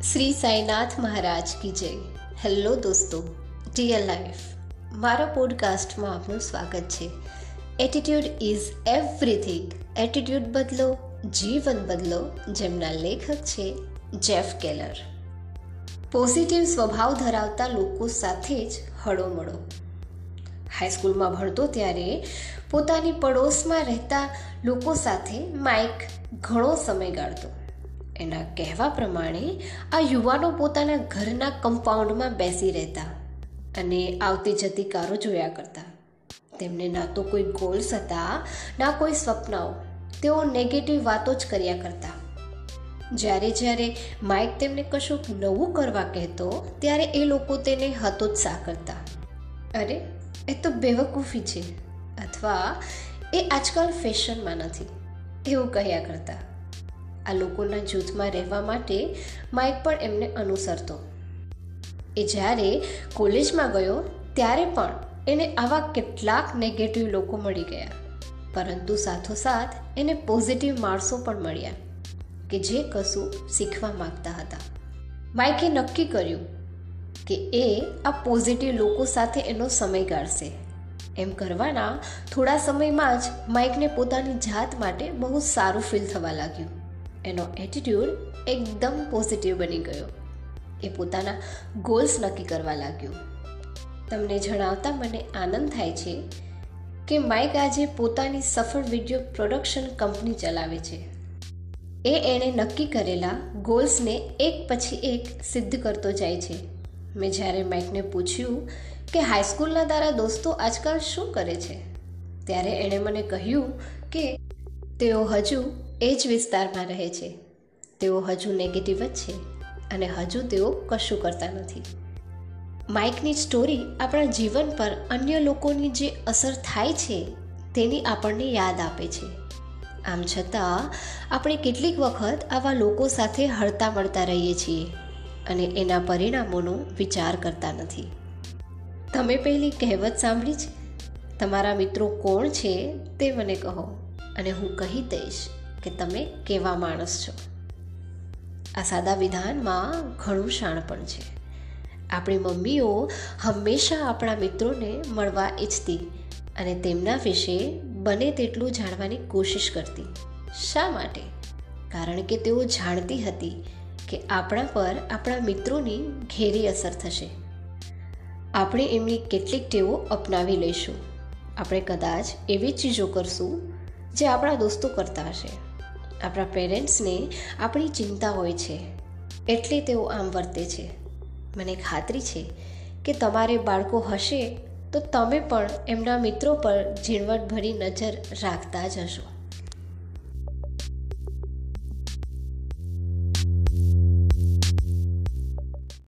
શ્રી સાઈનાથ મહારાજ કી જય. હેલો દોસ્તો, dear life. મારા પોડકાસ્ટમાં આપનું સ્વાગત છે. Attitude is everything. એટીટ્યુડ બદલો, જીવન બદલો, જેમના લેખક છે જેફ કેલર. પોઝિટિવ સ્વભાવ ધરાવતા લોકો સાથે જ હળોમળો હાઈસ્કૂલમાં ભણતો ત્યારે પોતાની પડોશમાં રહેતા લોકો સાથે માઇક ઘણો સમય ગાળતો. એના કહેવા પ્રમાણે આ યુવાનો પોતાના ઘરના કમ્પાઉન્ડમાં બેસી રહેતા અને આવતી જતી કારો જોયા કરતા. તેમને ના તો કોઈ ગોલ્સ હતા, ના કોઈ સ્વપ્નાઓ. તેઓ નેગેટિવ વાતો જ કર્યા કરતા. જ્યારે જ્યારે માઇક તેમને કશુંક નવું કરવા કહેતો, ત્યારે એ લોકો તેને હતોત્સાહ કરતા. અરે, એ તો બેવકૂફી છે. અથવા, એ આજકાલ ફેશનમાં નથી. એવું કહ્યા કરતા. આ લોકોના જૂથમાં રહેવા માટે માઇક પણ એમને અનુસરતો. એ જ્યારે કોલેજમાં ગયો, ત્યારે પણ એને આવા કેટલાક નેગેટિવ લોકો મળી ગયા. પરંતુ સાથોસાથ એને પોઝિટિવ માણસો પણ મળ્યા, કે જે કશું શીખવા માગતા હતા. માઇકે નક્કી કર્યું કે એ આ પોઝિટિવ લોકો સાથે એનો સમય ગાળશે. એમ કરવાના થોડા સમયમાં જ માઇકને પોતાની જાત માટે બહુ સારું ફીલ થવા લાગ્યું. એનો એટીટ્યૂડ એકદમ પોઝિટિવ બની ગયો. એ પોતાના ગોલ્સ નક્કી કરવા લાગ્યો. તમને જણાવતા મને આનંદ થાય છે કે માઇક આજે પોતાની સફળ વીડિયો પ્રોડક્શન કંપની ચલાવે છે. એ એણે નક્કી કરેલા ગોલ્સને એક પછી એક સિદ્ધ કરતો જાય છે. મેં જ્યારે માઇકને પૂછ્યું કે હાઈસ્કૂલના તારા દોસ્તો આજકાલ શું કરે છે? ત્યારે એણે મને કહ્યું કે તેઓ હજુ એ જ વિસ્તારમાં રહે છે. તેઓ હજુ નેગેટિવ જ છે અને હજુ તેઓ કશું કરતા નથી. માઇકની સ્ટોરી આપણા જીવન પર અન્ય લોકોની જે અસર થાય છે તેની આપણને યાદ આપે છે. આમ છતાં, આપણે કેટલીક વખત આવા લોકો સાથે હળતા મળતા રહીએ છીએ અને એના પરિણામોનો વિચાર કરતા નથી. તમે પહેલી કહેવત સાંભળી છે? તમારા મિત્રો કોણ છે તે મને કહો અને હું કહી દઈશ. કે તમે કેવા માણસ છો? આ સાદા વિધાનમાં ઘણું શાણપણ છે. આપણી મમ્મીઓ હંમેશા આપણા મિત્રોને મળવા ઈચ્છતી અને તેમના વિશે બને તેટલું જાણવાની કોશિશ કરતી. શા માટે? કારણ કે તેઓ જાણતી હતી કે આપણા પર આપણા મિત્રોની ઘેરી અસર થશે. આપણે એમની કેટલીક ટેવો અપનાવી લઈશું. આપણે કદાચ એવી ચીજો કરશું જે આપણા દોસ્તો કરતા હશે. આપણા પેરેન્ટ્સને આપણી ચિંતા હોય છે, એટલે તેઓ આમ વર્તે છે. મને ખાતરી છે કે તમારે બાળકો હશે તો તમે પણ એમના મિત્રો પર ઝીણવટભરી નજર રાખતા જ હશો.